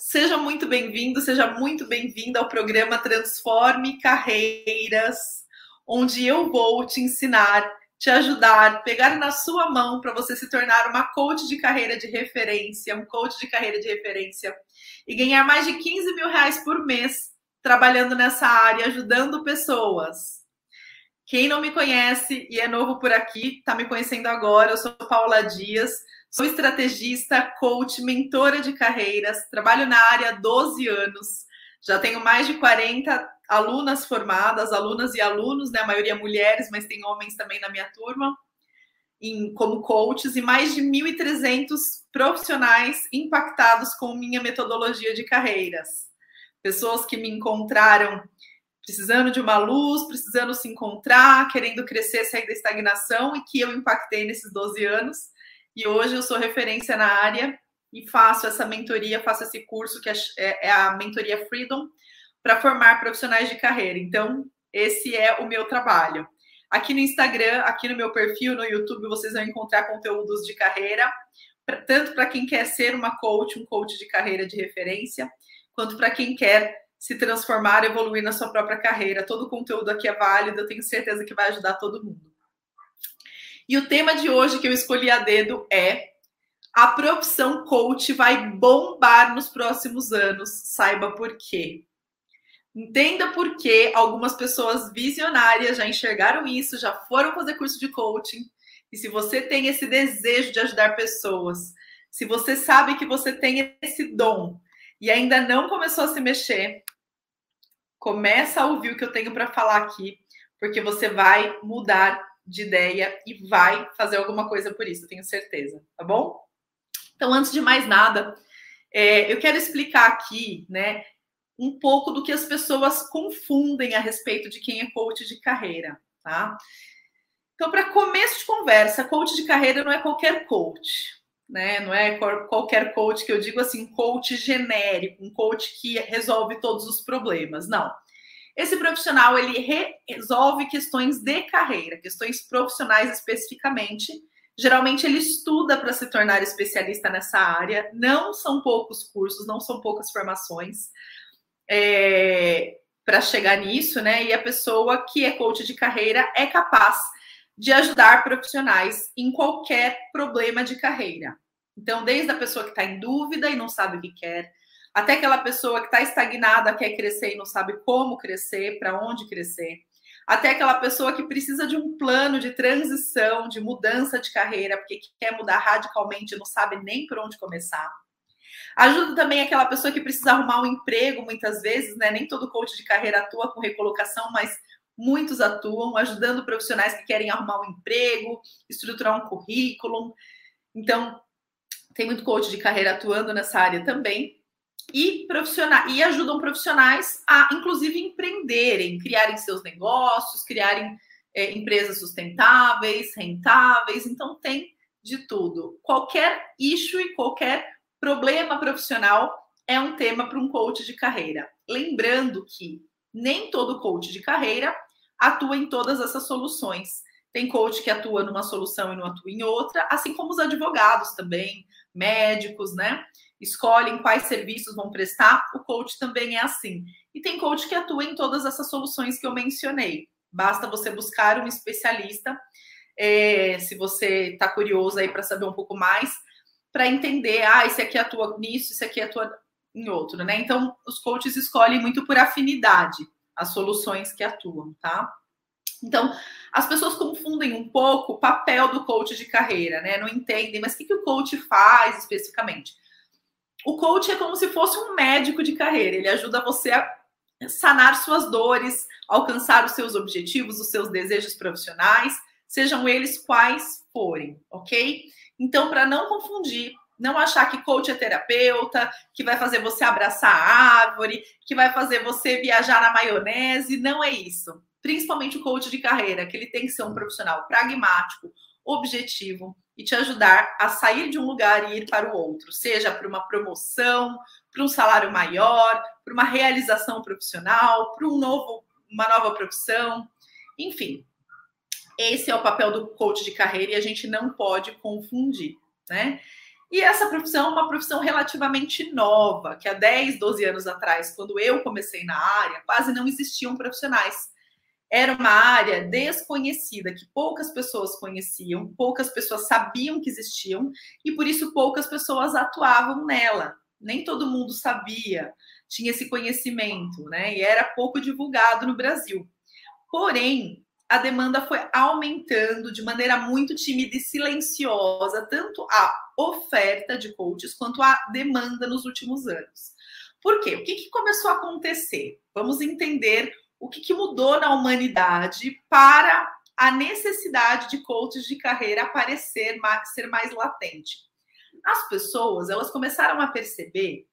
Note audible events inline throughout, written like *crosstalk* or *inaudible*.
seja muito bem-vindo, seja muito bem-vinda ao programa Transforme Carreiras, onde eu vou te ensinar, te ajudar, pegar na sua mão para você se tornar uma coach de carreira de referência, um coach de carreira de referência e ganhar mais de 15 mil reais por mês trabalhando nessa área, ajudando pessoas. Quem não me conhece e é novo por aqui, está me conhecendo agora, eu sou Paula Dias Sou estrategista, coach, mentora de carreiras, trabalho na área há 12 anos. Já tenho mais de 40 alunas formadas, alunas e alunos, né? A maioria mulheres, mas tem homens também na minha turma, em, como coaches, e mais de 1.300 profissionais impactados com minha metodologia de carreiras. Pessoas que me encontraram precisando de uma luz, precisando se encontrar, querendo crescer, sair da estagnação, e que eu impactei nesses 12 anos e hoje eu sou referência na área e faço essa mentoria, faço esse curso que é, é, é a mentoria Freedom para formar profissionais de carreira. Então, esse é o meu trabalho. Aqui no Instagram, aqui no meu perfil, no YouTube, vocês vão encontrar conteúdos de carreira, tanto para quem quer ser uma coach, um coach de carreira de referência, quanto para quem quer se transformar, evoluir na sua própria carreira. Todo o conteúdo aqui é válido, eu tenho certeza que vai ajudar todo mundo. E o tema de hoje que eu escolhi a dedo é a profissão coach vai bombar nos próximos anos. Saiba por quê. Entenda por que algumas pessoas visionárias já enxergaram isso, já foram fazer curso de coaching. E se você tem esse desejo de ajudar pessoas, se você sabe que você tem esse dom e ainda não começou a se mexer, começa a ouvir o que eu tenho para falar aqui, porque você vai mudar de ideia e vai fazer alguma coisa por isso, tenho certeza, tá bom? Então, antes de mais nada, é, eu quero explicar aqui, né, um pouco do que as pessoas confundem a respeito de quem é coach de carreira, tá? Então, para começo de conversa, coach de carreira não é qualquer coach, né? Não é qualquer coach que eu digo assim, coach genérico, um coach que resolve todos os problemas, não. Esse profissional ele resolve questões de carreira, questões profissionais especificamente. Geralmente ele estuda para se tornar especialista nessa área. Não são poucos cursos, não são poucas formações é, para chegar nisso, né? E a pessoa que é coach de carreira é capaz de ajudar profissionais em qualquer problema de carreira. Então, desde a pessoa que está em dúvida e não sabe o que quer, até aquela pessoa que está estagnada, quer crescer e não sabe como crescer, para onde crescer, até aquela pessoa que precisa de um plano de transição, de mudança de carreira, porque quer mudar radicalmente e não sabe nem por onde começar. Ajuda também aquela pessoa que precisa arrumar um emprego, muitas vezes, né? Nem todo coach de carreira atua com recolocação, mas muitos atuam, ajudando profissionais que querem arrumar um emprego, estruturar um currículo. Então, tem muito coach de carreira atuando nessa área também e, profissionais, e ajudam profissionais a, inclusive, empreenderem, criarem seus negócios, criarem é, empresas sustentáveis, rentáveis. Então, tem de tudo. Qualquer issue e qualquer problema profissional é um tema para um coach de carreira. Lembrando que nem todo coach de carreira atua em todas essas soluções. Tem coach que atua numa solução e não atua em outra, assim como os advogados também, médicos, né? Escolhem quais serviços vão prestar, o coach também é assim. E tem coach que atua em todas essas soluções que eu mencionei. Basta você buscar um especialista, é, se você está curioso aí para saber um pouco mais, para entender, ah, esse aqui atua nisso, esse aqui atua em outro, né? Então, os coaches escolhem muito por afinidade as soluções que atuam, tá? Então, as pessoas confundem um pouco o papel do coach de carreira, né? Não entendem, mas o que, que o coach faz especificamente? O coach é como se fosse um médico de carreira. Ele ajuda você a sanar suas dores, alcançar os seus objetivos, os seus desejos profissionais, sejam eles quais forem, ok? Então, para não confundir, não achar que coach é terapeuta, que vai fazer você abraçar a árvore, que vai fazer você viajar na maionese, não é isso. Principalmente o coach de carreira, que ele tem que ser um profissional pragmático, objetivo, e te ajudar a sair de um lugar e ir para o outro, seja para uma promoção, para um salário maior, para uma realização profissional, para um novo, uma nova profissão, enfim. Esse é o papel do coach de carreira e a gente não pode confundir, né? E essa profissão é uma profissão relativamente nova, que há 10, 12 anos atrás, quando eu comecei na área, quase não existiam profissionais. Era uma área desconhecida, que poucas pessoas conheciam, poucas pessoas sabiam que existiam, e por isso poucas pessoas atuavam nela. Nem todo mundo sabia, tinha esse conhecimento, né? E era pouco divulgado no Brasil. Porém, a demanda foi aumentando de maneira muito tímida e silenciosa, tanto a oferta de coaches quanto a demanda nos últimos anos. Por quê? O que, que começou a acontecer? Vamos entender o que, que mudou na humanidade para a necessidade de coaches de carreira aparecer, ser mais latente. As pessoas, elas começaram a perceber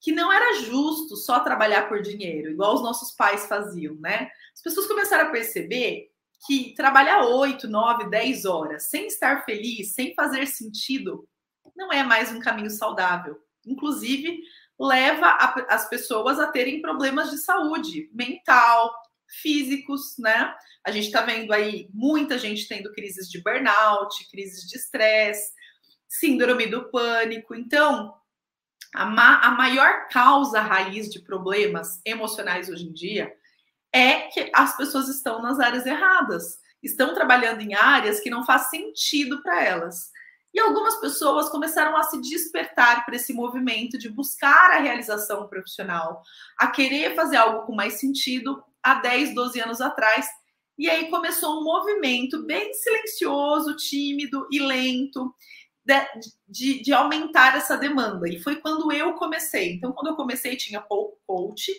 que não era justo só trabalhar por dinheiro, igual os nossos pais faziam, né? As pessoas começaram a perceber que trabalhar 8, 9, 10 horas sem estar feliz, sem fazer sentido, não é mais um caminho saudável. Inclusive, leva a, as pessoas a terem problemas de saúde mental, físicos, né? A gente está vendo aí muita gente tendo crises de burnout, crises de estresse, síndrome do pânico. Então, a, ma a maior causa raiz de problemas emocionais hoje em dia é que as pessoas estão nas áreas erradas, estão trabalhando em áreas que não faz sentido para elas. E algumas pessoas começaram a se despertar para esse movimento de buscar a realização profissional, a querer fazer algo com mais sentido há 10, 12 anos atrás. E aí começou um movimento bem silencioso, tímido e lento de, de, de aumentar essa demanda. E foi quando eu comecei. Então, quando eu comecei, tinha pouco coach,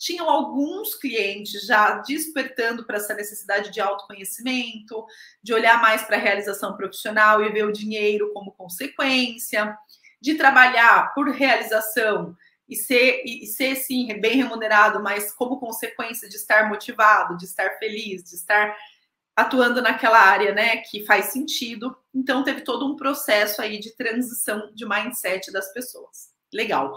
tinham alguns clientes já despertando para essa necessidade de autoconhecimento, de olhar mais para a realização profissional e ver o dinheiro como consequência, de trabalhar por realização e ser, e ser sim bem remunerado, mas como consequência de estar motivado, de estar feliz, de estar atuando naquela área, né, que faz sentido. Então teve todo um processo aí de transição de mindset das pessoas. Legal.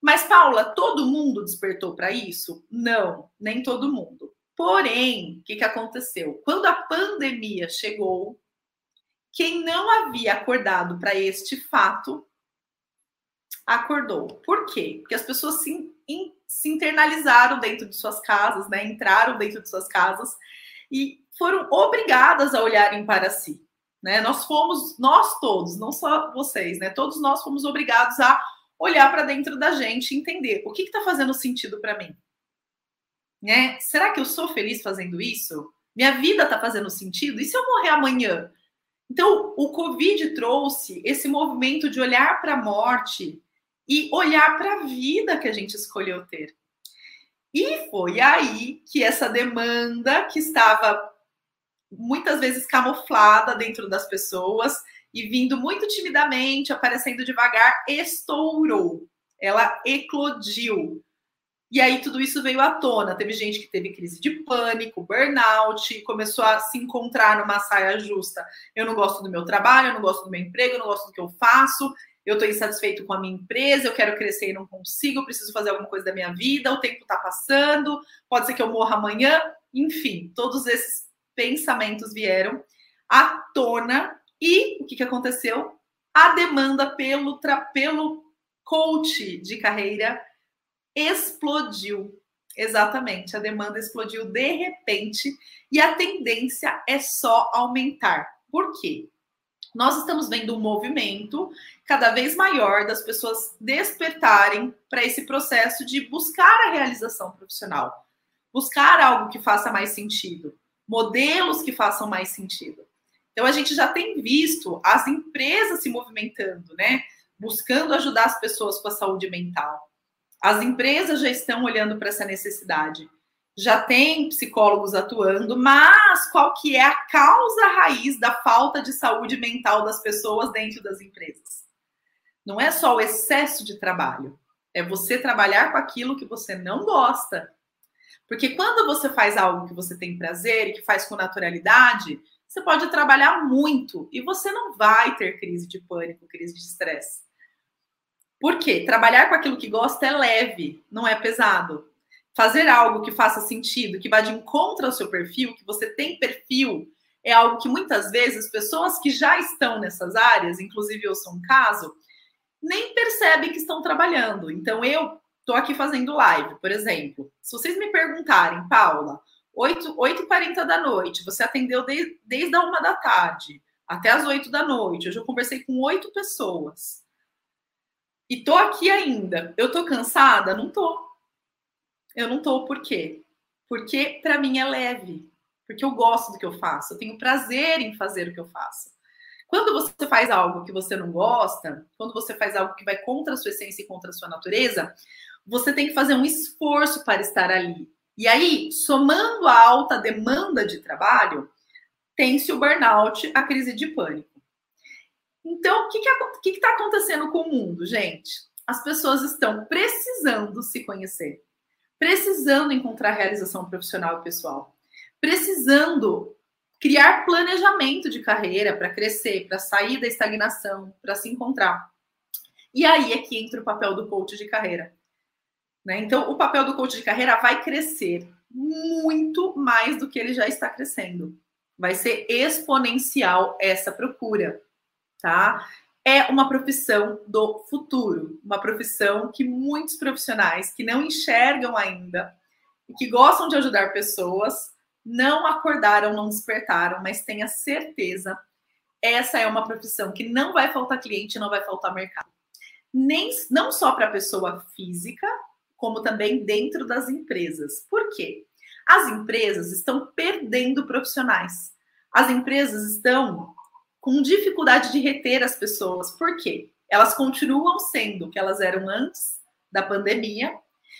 Mas, Paula, todo mundo despertou para isso? Não, nem todo mundo. Porém, o que, que aconteceu? Quando a pandemia chegou, quem não havia acordado para este fato acordou. Por quê? Porque as pessoas se, in, se internalizaram dentro de suas casas, né? entraram dentro de suas casas e foram obrigadas a olharem para si. Né? Nós fomos, nós todos, não só vocês, né? Todos nós fomos obrigados a olhar para dentro da gente e entender o que está fazendo sentido para mim. Né? Será que eu sou feliz fazendo isso? Minha vida está fazendo sentido? E se eu morrer amanhã? Então, o Covid trouxe esse movimento de olhar para a morte e olhar para a vida que a gente escolheu ter. E foi aí que essa demanda que estava muitas vezes camuflada dentro das pessoas e vindo muito timidamente, aparecendo devagar, estourou. Ela eclodiu. E aí tudo isso veio à tona. Teve gente que teve crise de pânico, burnout, começou a se encontrar numa saia justa. Eu não gosto do meu trabalho, eu não gosto do meu emprego, eu não gosto do que eu faço, eu estou insatisfeito com a minha empresa, eu quero crescer e não consigo, eu preciso fazer alguma coisa da minha vida, o tempo está passando, pode ser que eu morra amanhã. Enfim, todos esses pensamentos vieram à tona e o que, que aconteceu? A demanda pelo, pelo coach de carreira explodiu. Exatamente, a demanda explodiu de repente e a tendência é só aumentar. Por quê? Nós estamos vendo um movimento cada vez maior das pessoas despertarem para esse processo de buscar a realização profissional, buscar algo que faça mais sentido, modelos que façam mais sentido. Então a gente já tem visto as empresas se movimentando, né? Buscando ajudar as pessoas com a saúde mental. As empresas já estão olhando para essa necessidade. Já tem psicólogos atuando, mas qual que é a causa raiz da falta de saúde mental das pessoas dentro das empresas? Não é só o excesso de trabalho, é você trabalhar com aquilo que você não gosta. Porque quando você faz algo que você tem prazer e que faz com naturalidade, você pode trabalhar muito e você não vai ter crise de pânico, crise de estresse. Por quê? Trabalhar com aquilo que gosta é leve, não é pesado. Fazer algo que faça sentido, que vá de encontro ao seu perfil, que você tem perfil, é algo que muitas vezes pessoas que já estão nessas áreas, inclusive eu sou um caso, nem percebem que estão trabalhando. Então, eu estou aqui fazendo live, por exemplo. Se vocês me perguntarem, Paula, 8, 8h40 da noite, você atendeu de, desde a uma da tarde até as 8 da noite. Hoje eu conversei com oito pessoas. E tô aqui ainda. Eu tô cansada? Não tô. Eu não tô, por quê? Porque para mim é leve. Porque eu gosto do que eu faço. Eu tenho prazer em fazer o que eu faço. Quando você faz algo que você não gosta, quando você faz algo que vai contra a sua essência e contra a sua natureza, você tem que fazer um esforço para estar ali. E aí, somando a alta demanda de trabalho, tem-se o burnout, a crise de pânico. Então, o que está acontecendo com o mundo, gente? As pessoas estão precisando se conhecer, precisando encontrar realização profissional e pessoal, precisando criar planejamento de carreira para crescer, para sair da estagnação, para se encontrar. E aí é que entra o papel do coach de carreira. Né? Então, o papel do coach de carreira vai crescer muito mais do que ele já está crescendo. Vai ser exponencial essa procura, tá? É uma profissão do futuro, uma profissão que muitos profissionais que não enxergam ainda e que gostam de ajudar pessoas não acordaram, não despertaram, mas tenha certeza, essa é uma profissão que não vai faltar cliente, não vai faltar mercado. Nem, não só para a pessoa física, como também dentro das empresas. Por quê? As empresas estão perdendo profissionais. As empresas estão com dificuldade de reter as pessoas. Por quê? Elas continuam sendo o que elas eram antes da pandemia,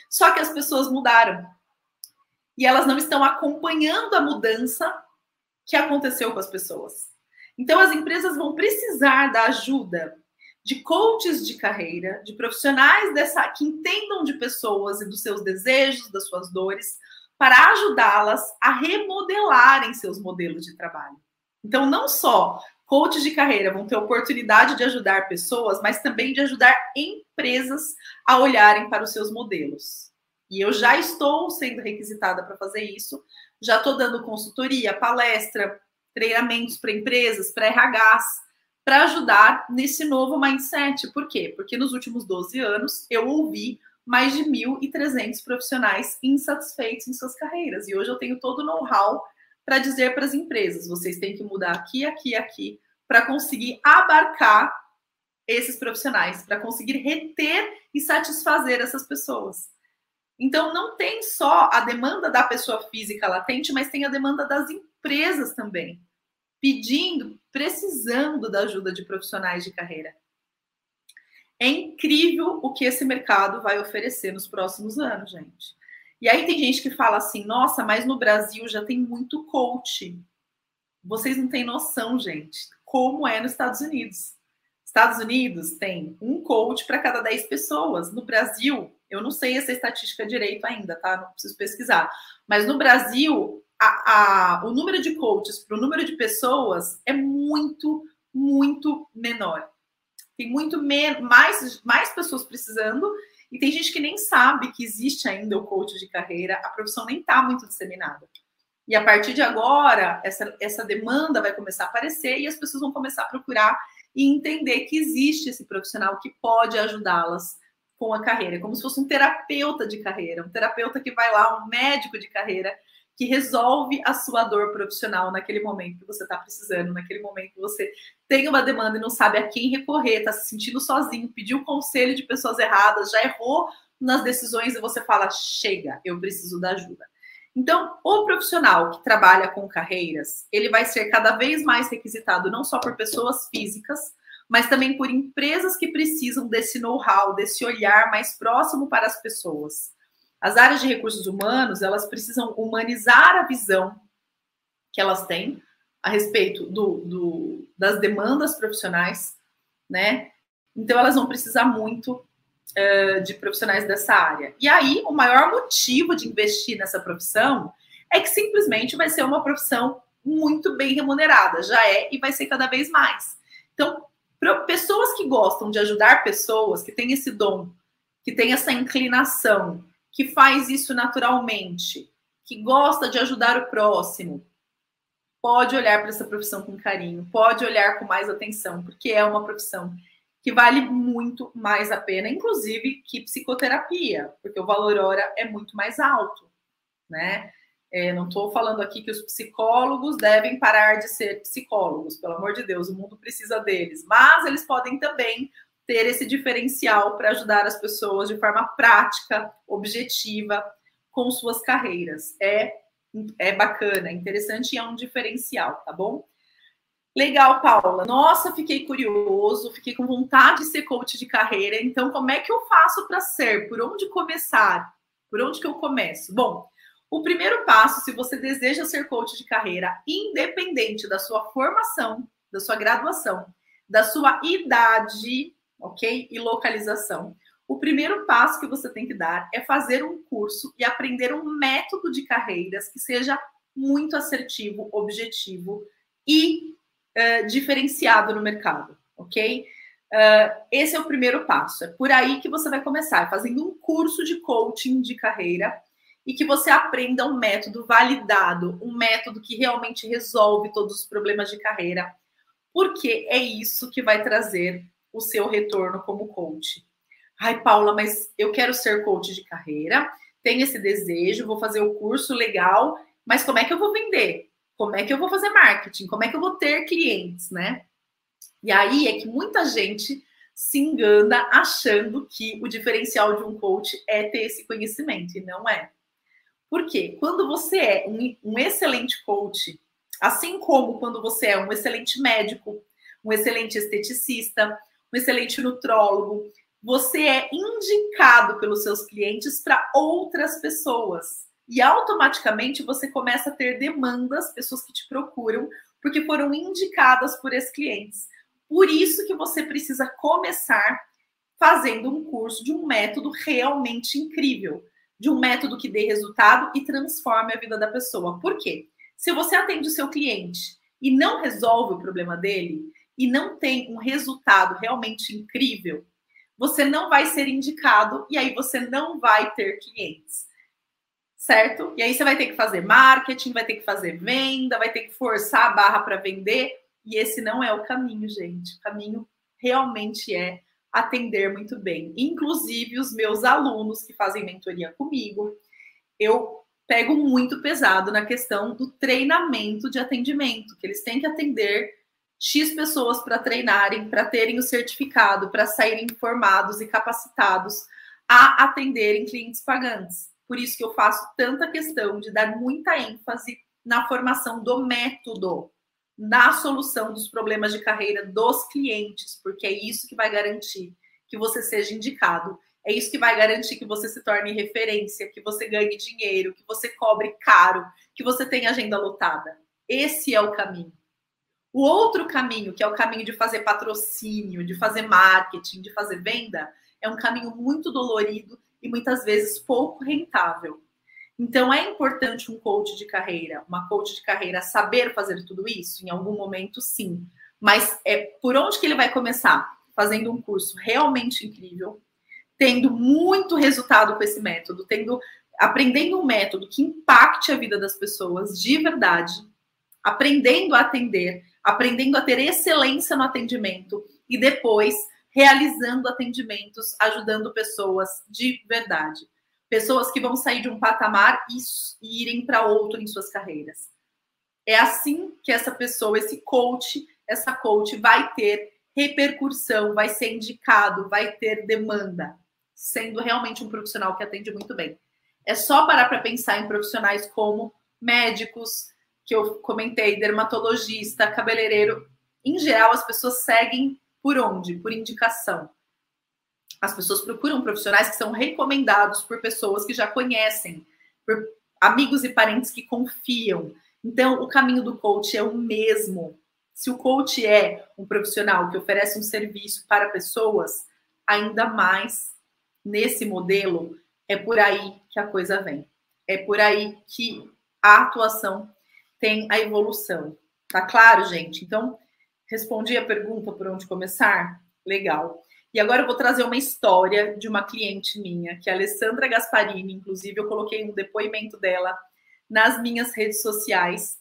só que as pessoas mudaram e elas não estão acompanhando a mudança que aconteceu com as pessoas. Então, as empresas vão precisar da ajuda de coaches de carreira, de profissionais dessa que entendam de pessoas e dos seus desejos, das suas dores, para ajudá-las a remodelarem seus modelos de trabalho. Então, não só coaches de carreira vão ter oportunidade de ajudar pessoas, mas também de ajudar empresas a olharem para os seus modelos. E eu já estou sendo requisitada para fazer isso. Já estou dando consultoria, palestra, treinamentos para empresas, para RHs, para ajudar nesse novo mindset. Por quê? Porque nos últimos 12 anos eu ouvi mais de 1.300 profissionais insatisfeitos em suas carreiras. E hoje eu tenho todo o know-how para dizer para as empresas: vocês têm que mudar aqui, aqui, aqui, para conseguir abarcar esses profissionais, para conseguir reter e satisfazer essas pessoas. Então, não tem só a demanda da pessoa física latente, mas tem a demanda das empresas também, pedindo, precisando da ajuda de profissionais de carreira. É incrível o que esse mercado vai oferecer nos próximos anos, gente. E aí tem gente que fala assim: nossa, mas no Brasil já tem muito coach. Vocês não têm noção, gente, como é nos Estados Unidos. Estados Unidos tem um coach para cada 10 pessoas. No Brasil, eu não sei essa estatística direito ainda, tá? Não preciso pesquisar. Mas no Brasil, a, a, o número de coaches para o número de pessoas é muito, muito menor. Tem muito mais, mais pessoas precisando e tem gente que nem sabe que existe ainda o coach de carreira, a profissão nem está muito disseminada. E a partir de agora, essa, essa demanda vai começar a aparecer e as pessoas vão começar a procurar e entender que existe esse profissional que pode ajudá-las com a carreira, como se fosse um terapeuta de carreira, um terapeuta que vai lá, um médico de carreira, que resolve a sua dor profissional naquele momento que você está precisando, naquele momento que você tem uma demanda e não sabe a quem recorrer, está se sentindo sozinho, pediu conselho de pessoas erradas, já errou nas decisões e você fala: chega, eu preciso da ajuda. Então, o profissional que trabalha com carreiras, ele vai ser cada vez mais requisitado não só por pessoas físicas, mas também por empresas que precisam desse know-how, desse olhar mais próximo para as pessoas. As áreas de recursos humanos, elas precisam humanizar a visão que elas têm a respeito do, do, das demandas profissionais, né? Então, elas vão precisar muito uh, de profissionais dessa área. E aí, o maior motivo de investir nessa profissão é que simplesmente vai ser uma profissão muito bem remunerada, já é e vai ser cada vez mais. Então, para pessoas que gostam de ajudar pessoas, que têm esse dom, que tem essa inclinação, que faz isso naturalmente, que gosta de ajudar o próximo, pode olhar para essa profissão com carinho, pode olhar com mais atenção, porque é uma profissão que vale muito mais a pena, inclusive que psicoterapia, porque o valor hora é muito mais alto, né? É, não estou falando aqui que os psicólogos devem parar de ser psicólogos, pelo amor de Deus, o mundo precisa deles, mas eles podem também ter esse diferencial para ajudar as pessoas de forma prática, objetiva, com suas carreiras. É, é bacana, é interessante e é um diferencial, tá bom? Legal, Paula. Nossa, fiquei curioso, fiquei com vontade de ser coach de carreira. Então, como é que eu faço para ser? Por onde começar? Por onde que eu começo? Bom, o primeiro passo, se você deseja ser coach de carreira, independente da sua formação, da sua graduação, da sua idade, ok? E localização. O primeiro passo que você tem que dar é fazer um curso e aprender um método de carreiras que seja muito assertivo, objetivo e uh, diferenciado no mercado, ok? Uh, esse é o primeiro passo. É por aí que você vai começar, fazendo um curso de coaching de carreira e que você aprenda um método validado, um método que realmente resolve todos os problemas de carreira, porque é isso que vai trazer o seu retorno como coach. Ai, Paula, mas eu quero ser coach de carreira, tenho esse desejo, vou fazer o curso legal, mas como é que eu vou vender? Como é que eu vou fazer marketing? Como é que eu vou ter clientes, né? E aí é que muita gente se engana achando que o diferencial de um coach é ter esse conhecimento, e não é. Por quê? Quando você é um, um excelente coach, assim como quando você é um excelente médico, um excelente esteticista, um excelente nutrólogo, você é indicado pelos seus clientes para outras pessoas. E automaticamente você começa a ter demandas, pessoas que te procuram, porque foram indicadas por esses clientes. Por isso que você precisa começar fazendo um curso de um método realmente incrível, de um método que dê resultado e transforme a vida da pessoa. Por quê? Se você atende o seu cliente e não resolve o problema dele e não tem um resultado realmente incrível, você não vai ser indicado e aí você não vai ter clientes certo? E aí você vai ter que fazer marketing, vai ter que fazer venda, vai ter que forçar a barra para vender. E esse não é o caminho, gente. O caminho realmente é atender muito bem. Inclusive, os meus alunos que fazem mentoria comigo, eu pego muito pesado na questão do treinamento de atendimento, que eles têm que atender X pessoas para treinarem, para terem o certificado, para saírem formados e capacitados a atenderem clientes pagantes. Por isso que eu faço tanta questão de dar muita ênfase na formação do método, na solução dos problemas de carreira dos clientes, porque é isso que vai garantir que você seja indicado. É isso que vai garantir que você se torne referência, que você ganhe dinheiro, que você cobre caro, que você tenha agenda lotada. Esse é o caminho. O outro caminho, que é o caminho de fazer patrocínio, de fazer marketing, de fazer venda, é um caminho muito dolorido e muitas vezes pouco rentável. Então é importante um coach de carreira, uma coach de carreira saber fazer tudo isso? Em algum momento, sim. Mas é por onde que ele vai começar? Fazendo um curso realmente incrível, tendo muito resultado com esse método, tendo aprendendo um método que impacte a vida das pessoas de verdade, aprendendo a atender, aprendendo a ter excelência no atendimento e depois realizando atendimentos, ajudando pessoas de verdade. Pessoas que vão sair de um patamar e, irem para outro em suas carreiras. É assim que essa pessoa, esse coach, essa coach vai ter repercussão, vai ser indicado, vai ter demanda, sendo realmente um profissional que atende muito bem. É só parar para pensar em profissionais como médicos, que eu comentei, dermatologista, cabeleireiro. Em geral, as pessoas seguem por onde? Por indicação. As pessoas procuram profissionais que são recomendados por pessoas que já conhecem, por amigos e parentes que confiam. Então, o caminho do coach é o mesmo. Se o coach é um profissional que oferece um serviço para pessoas, ainda mais nesse modelo, é por aí que a coisa vem. É por aí que a atuação tem a evolução. Tá claro, gente? Então, Respondi a pergunta por onde começar? Legal. E agora eu vou trazer uma história de uma cliente minha, que é a Alessandra Gasparini. Inclusive, eu coloquei um depoimento dela nas minhas redes sociais.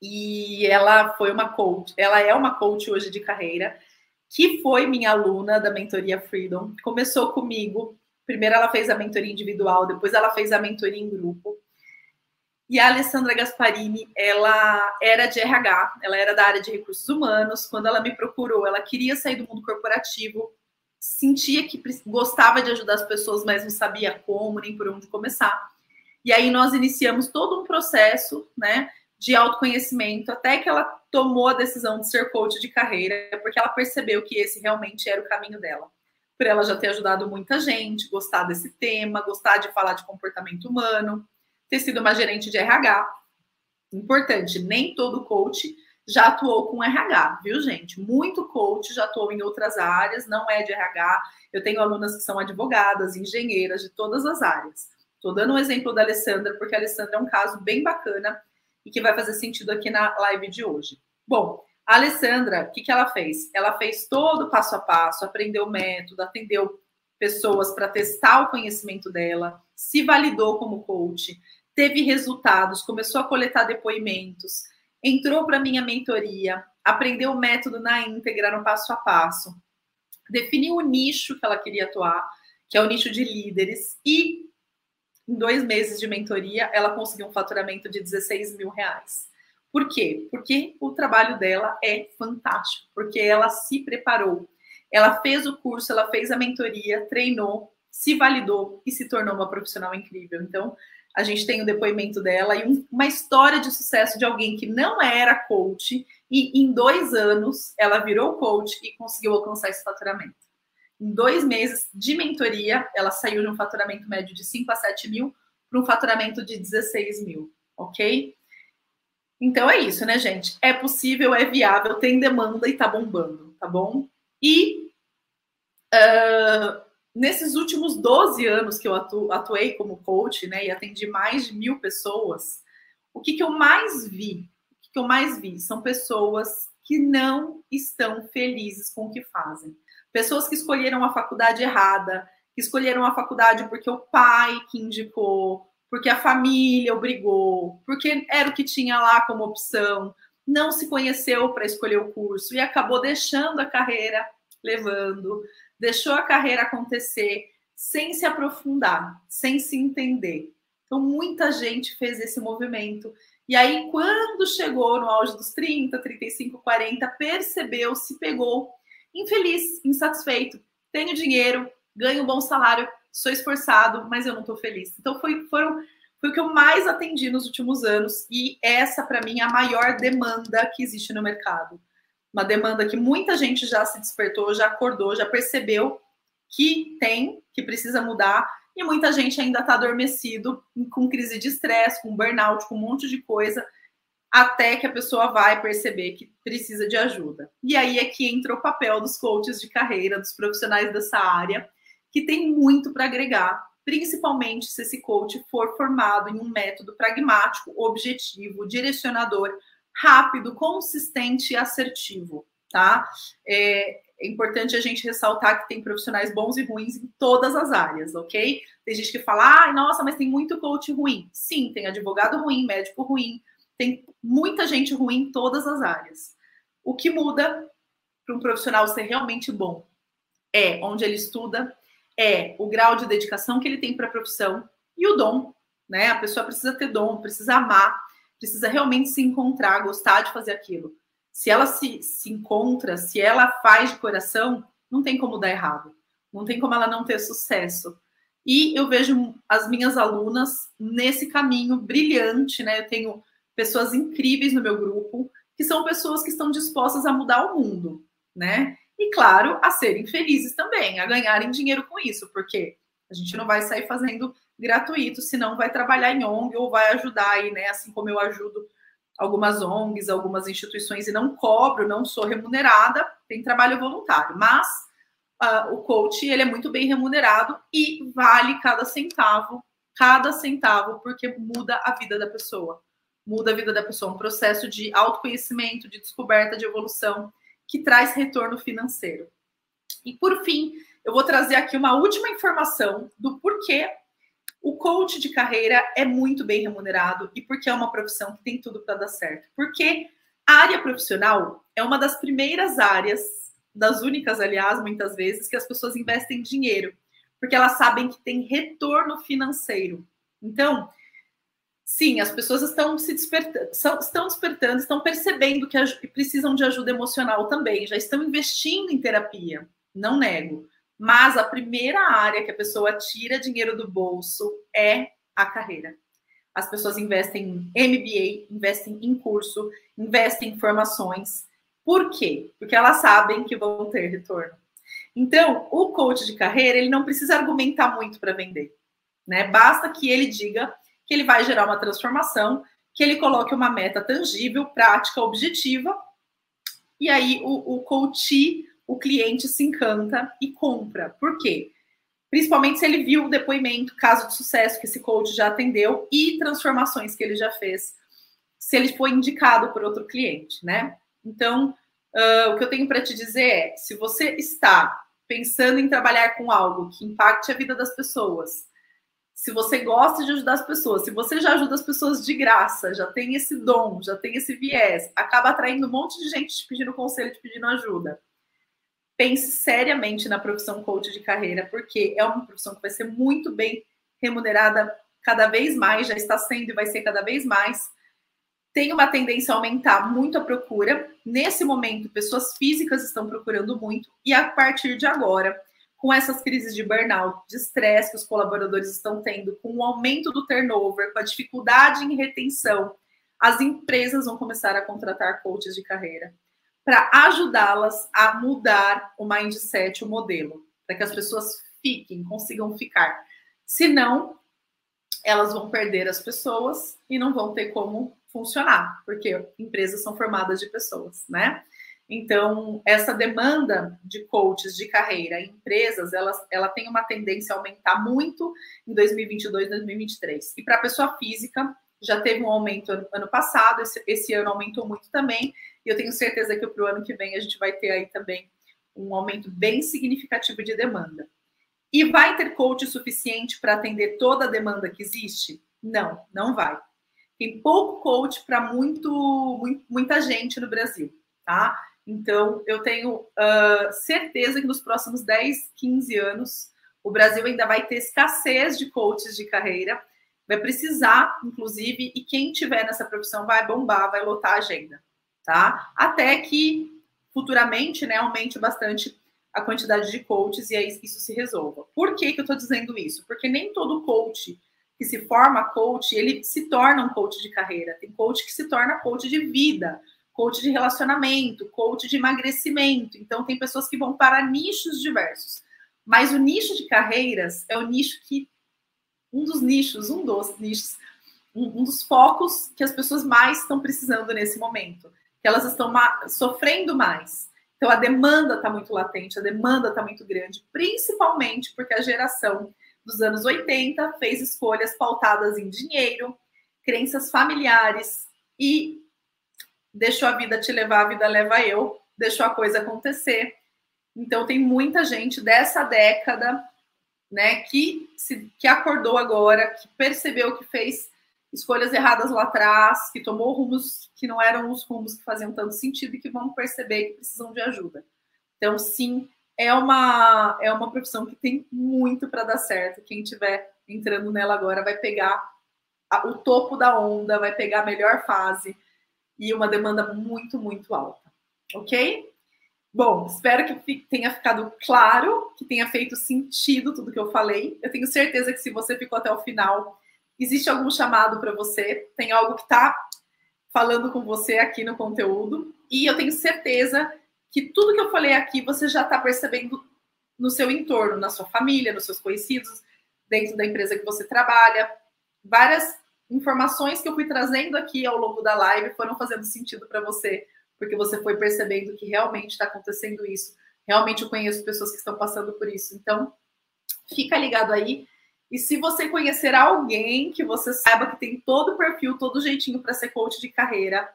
E ela foi uma coach, ela é uma coach hoje de carreira. que foi minha aluna da mentoria Freedom. Começou comigo. Primeiro ela fez a mentoria individual, depois ela fez a mentoria em grupo. E a Alessandra Gasparini, ela era de RH, ela era da área de recursos humanos. Quando ela me procurou, ela queria sair do mundo corporativo, sentia que gostava de ajudar as pessoas, mas não sabia como nem por onde começar. E aí nós iniciamos todo um processo, né, de autoconhecimento, até que ela tomou a decisão de ser coach de carreira, porque ela percebeu que esse realmente era o caminho dela. Por ela já ter ajudado muita gente, gostar desse tema, gostar de falar de comportamento humano, ter sido uma gerente de RH. Importante, nem todo coach já atuou com RH, viu, gente? Muito coach já atuou em outras áreas, não é de RH. Eu tenho alunas que são advogadas, engenheiras, de todas as áreas. Estou dando um exemplo da Alessandra, porque a Alessandra é um caso bem bacana e que vai fazer sentido aqui na live de hoje. Bom, a Alessandra, o que, que ela fez? Ela fez todo o passo a passo, aprendeu o método, atendeu pessoas para testar o conhecimento dela, se validou como coach, teve resultados, começou a coletar depoimentos, entrou para minha mentoria, aprendeu o método na íntegra, no passo a passo, definiu o nicho que ela queria atuar, que é o nicho de líderes, e em dois meses de mentoria, ela conseguiu um faturamento de 16 mil reais. Por quê? Porque o trabalho dela é fantástico, porque ela se preparou, ela fez o curso, ela fez a mentoria, treinou, se validou e se tornou uma profissional incrível. Então, a gente tem o depoimento dela e um, uma história de sucesso de alguém que não era coach e em dois anos ela virou coach e conseguiu alcançar esse faturamento. Em dois meses de mentoria, ela saiu de um faturamento médio de 5 a 7 mil para um faturamento de 16 mil, ok? Então é isso, né, gente? É possível, é viável, tem demanda e tá bombando, tá bom? E uh, nesses últimos 12 anos que eu atu, atuei como coach, né, e atendi mais de mil pessoas, o que, que eu mais vi? O que, que eu mais vi? São pessoas que não estão felizes com o que fazem Pessoas que escolheram a faculdade errada, que escolheram a faculdade porque o pai que indicou, porque a família obrigou, porque era o que tinha lá como opção, não se conheceu para escolher o curso e acabou deixando a carreira levando, deixou a carreira acontecer sem se aprofundar, sem se entender. Então, muita gente fez esse movimento. E aí, quando chegou no auge dos 30, 35, 40, percebeu, se pegou infeliz, insatisfeito. Tenho dinheiro, ganho um bom salário, sou esforçado, mas eu não estou feliz. Então foi, foram, foi o que eu mais atendi nos últimos anos e essa para mim é a maior demanda que existe no mercado. Uma demanda que muita gente já se despertou, já acordou, já percebeu que tem, que precisa mudar, e muita gente ainda está adormecido, com crise de estresse, com burnout, com um monte de coisa, até que a pessoa vai perceber que precisa de ajuda. E aí é que entra o papel dos coaches de carreira, dos profissionais dessa área, que tem muito para agregar, principalmente se esse coach for formado em um método pragmático, objetivo, direcionador, rápido, consistente e assertivo, tá? É, é importante a gente ressaltar que tem profissionais bons e ruins em todas as áreas, ok? Tem gente que fala, ah, nossa, mas tem muito coach ruim. Sim, tem advogado ruim, médico ruim, tem muita gente ruim em todas as áreas. O que muda para um profissional ser realmente bom é onde ele estuda, é o grau de dedicação que ele tem para a profissão e o dom, né? A pessoa precisa ter dom, precisa amar, precisa realmente se encontrar, gostar de fazer aquilo. Se ela se, se encontra, se ela faz de coração, não tem como dar errado. Não tem como ela não ter sucesso. E eu vejo as minhas alunas nesse caminho brilhante, né? Eu tenho pessoas incríveis no meu grupo, que são pessoas que estão dispostas a mudar o mundo, né? E claro, a serem felizes também, a ganharem dinheiro com isso, porque a gente não vai sair fazendo gratuito, senão vai trabalhar em ONG ou vai ajudar aí, né? Assim como eu ajudo algumas ONGs, algumas instituições e não cobro, não sou remunerada, tem trabalho voluntário, mas uh, o coach ele é muito bem remunerado e vale cada centavo, cada centavo, porque muda a vida da pessoa muda a vida da pessoa, um processo de autoconhecimento, de descoberta, de evolução, que traz retorno financeiro. E por fim, eu vou trazer aqui uma última informação do porquê o coach de carreira é muito bem remunerado e porque é uma profissão que tem tudo para dar certo. Porque a área profissional é uma das primeiras áreas das únicas, aliás, muitas vezes, que as pessoas investem dinheiro, porque elas sabem que tem retorno financeiro. Então, sim, as pessoas estão se despertando, estão despertando, estão percebendo que precisam de ajuda emocional também, já estão investindo em terapia, não nego. Mas a primeira área que a pessoa tira dinheiro do bolso é a carreira. As pessoas investem em MBA, investem em curso, investem em formações. Por quê? Porque elas sabem que vão ter retorno. Então, o coach de carreira, ele não precisa argumentar muito para vender, né? Basta que ele diga que ele vai gerar uma transformação, que ele coloque uma meta tangível, prática, objetiva, e aí o, o coach, o cliente se encanta e compra. Por quê? Principalmente se ele viu o depoimento, caso de sucesso que esse coach já atendeu e transformações que ele já fez, se ele foi indicado por outro cliente, né? Então, uh, o que eu tenho para te dizer é: se você está pensando em trabalhar com algo que impacte a vida das pessoas, se você gosta de ajudar as pessoas, se você já ajuda as pessoas de graça, já tem esse dom, já tem esse viés, acaba atraindo um monte de gente te pedindo conselho, te pedindo ajuda pense seriamente na profissão coach de carreira, porque é uma profissão que vai ser muito bem remunerada cada vez mais, já está sendo e vai ser cada vez mais. Tem uma tendência a aumentar muito a procura. Nesse momento, pessoas físicas estão procurando muito, e a partir de agora, com essas crises de burnout, de estresse que os colaboradores estão tendo, com o aumento do turnover, com a dificuldade em retenção, as empresas vão começar a contratar coaches de carreira para ajudá-las a mudar o mindset, o modelo, para que as pessoas fiquem, consigam ficar. Senão, elas vão perder as pessoas e não vão ter como funcionar, porque empresas são formadas de pessoas, né? Então, essa demanda de coaches de carreira em empresas, ela, ela tem uma tendência a aumentar muito em 2022, 2023. E para a pessoa física, já teve um aumento ano, ano passado, esse, esse ano aumentou muito também, e eu tenho certeza que para o ano que vem a gente vai ter aí também um aumento bem significativo de demanda. E vai ter coach suficiente para atender toda a demanda que existe? Não, não vai. Tem pouco coach para muito, muito, muita gente no Brasil, tá? Então, eu tenho uh, certeza que nos próximos 10, 15 anos, o Brasil ainda vai ter escassez de coaches de carreira, vai precisar, inclusive, e quem tiver nessa profissão vai bombar, vai lotar a agenda tá? Até que futuramente, né, aumente bastante a quantidade de coaches e aí isso se resolva. Por que, que eu estou dizendo isso? Porque nem todo coach que se forma coach, ele se torna um coach de carreira. Tem coach que se torna coach de vida, coach de relacionamento, coach de emagrecimento. Então, tem pessoas que vão para nichos diversos. Mas o nicho de carreiras é o nicho que. Um dos nichos, um dos nichos, um, um dos focos que as pessoas mais estão precisando nesse momento elas estão sofrendo mais. Então, a demanda está muito latente, a demanda está muito grande, principalmente porque a geração dos anos 80 fez escolhas pautadas em dinheiro, crenças familiares e deixou a vida te levar, a vida leva eu, deixou a coisa acontecer. Então, tem muita gente dessa década né, que, se, que acordou agora, que percebeu que fez escolhas erradas lá atrás, que tomou rumos que não eram os rumos que faziam tanto sentido e que vão perceber que precisam de ajuda. Então, sim, é uma, é uma profissão que tem muito para dar certo. Quem estiver entrando nela agora vai pegar a, o topo da onda, vai pegar a melhor fase e uma demanda muito, muito alta. Ok? Bom, espero que tenha ficado claro, que tenha feito sentido tudo que eu falei. Eu tenho certeza que se você ficou até o final, Existe algum chamado para você? Tem algo que está falando com você aqui no conteúdo? E eu tenho certeza que tudo que eu falei aqui você já está percebendo no seu entorno, na sua família, nos seus conhecidos, dentro da empresa que você trabalha. Várias informações que eu fui trazendo aqui ao longo da live foram fazendo sentido para você, porque você foi percebendo que realmente está acontecendo isso. Realmente eu conheço pessoas que estão passando por isso. Então, fica ligado aí e se você conhecer alguém que você saiba que tem todo o perfil, todo o jeitinho para ser coach de carreira,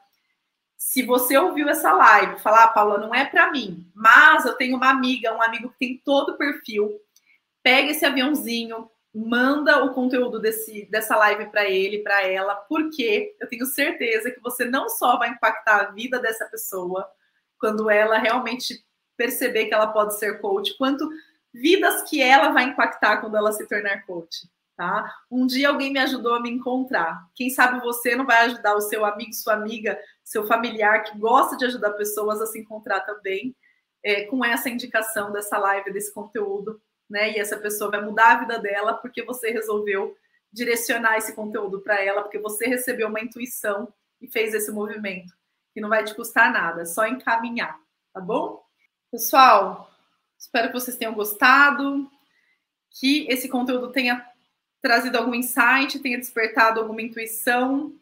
se você ouviu essa live, falar, ah, Paula, não é para mim, mas eu tenho uma amiga, um amigo que tem todo o perfil, pega esse aviãozinho, manda o conteúdo desse, dessa live para ele, para ela, porque eu tenho certeza que você não só vai impactar a vida dessa pessoa, quando ela realmente perceber que ela pode ser coach, quanto vidas que ela vai impactar quando ela se tornar coach. Tá? Um dia alguém me ajudou a me encontrar. Quem sabe você não vai ajudar o seu amigo, sua amiga, seu familiar que gosta de ajudar pessoas a se encontrar também, é, com essa indicação dessa live, desse conteúdo, né? E essa pessoa vai mudar a vida dela porque você resolveu direcionar esse conteúdo para ela, porque você recebeu uma intuição e fez esse movimento, que não vai te custar nada, é só encaminhar, tá bom? Pessoal, espero que vocês tenham gostado, que esse conteúdo tenha trazido algum insight, tenha despertado alguma intuição,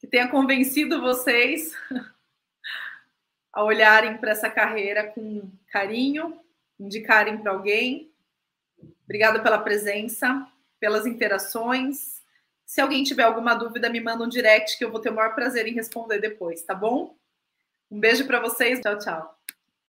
que tenha convencido vocês *laughs* a olharem para essa carreira com carinho, indicarem para alguém. Obrigada pela presença, pelas interações. Se alguém tiver alguma dúvida, me manda um direct que eu vou ter o maior prazer em responder depois, tá bom? Um beijo para vocês. Tchau, tchau.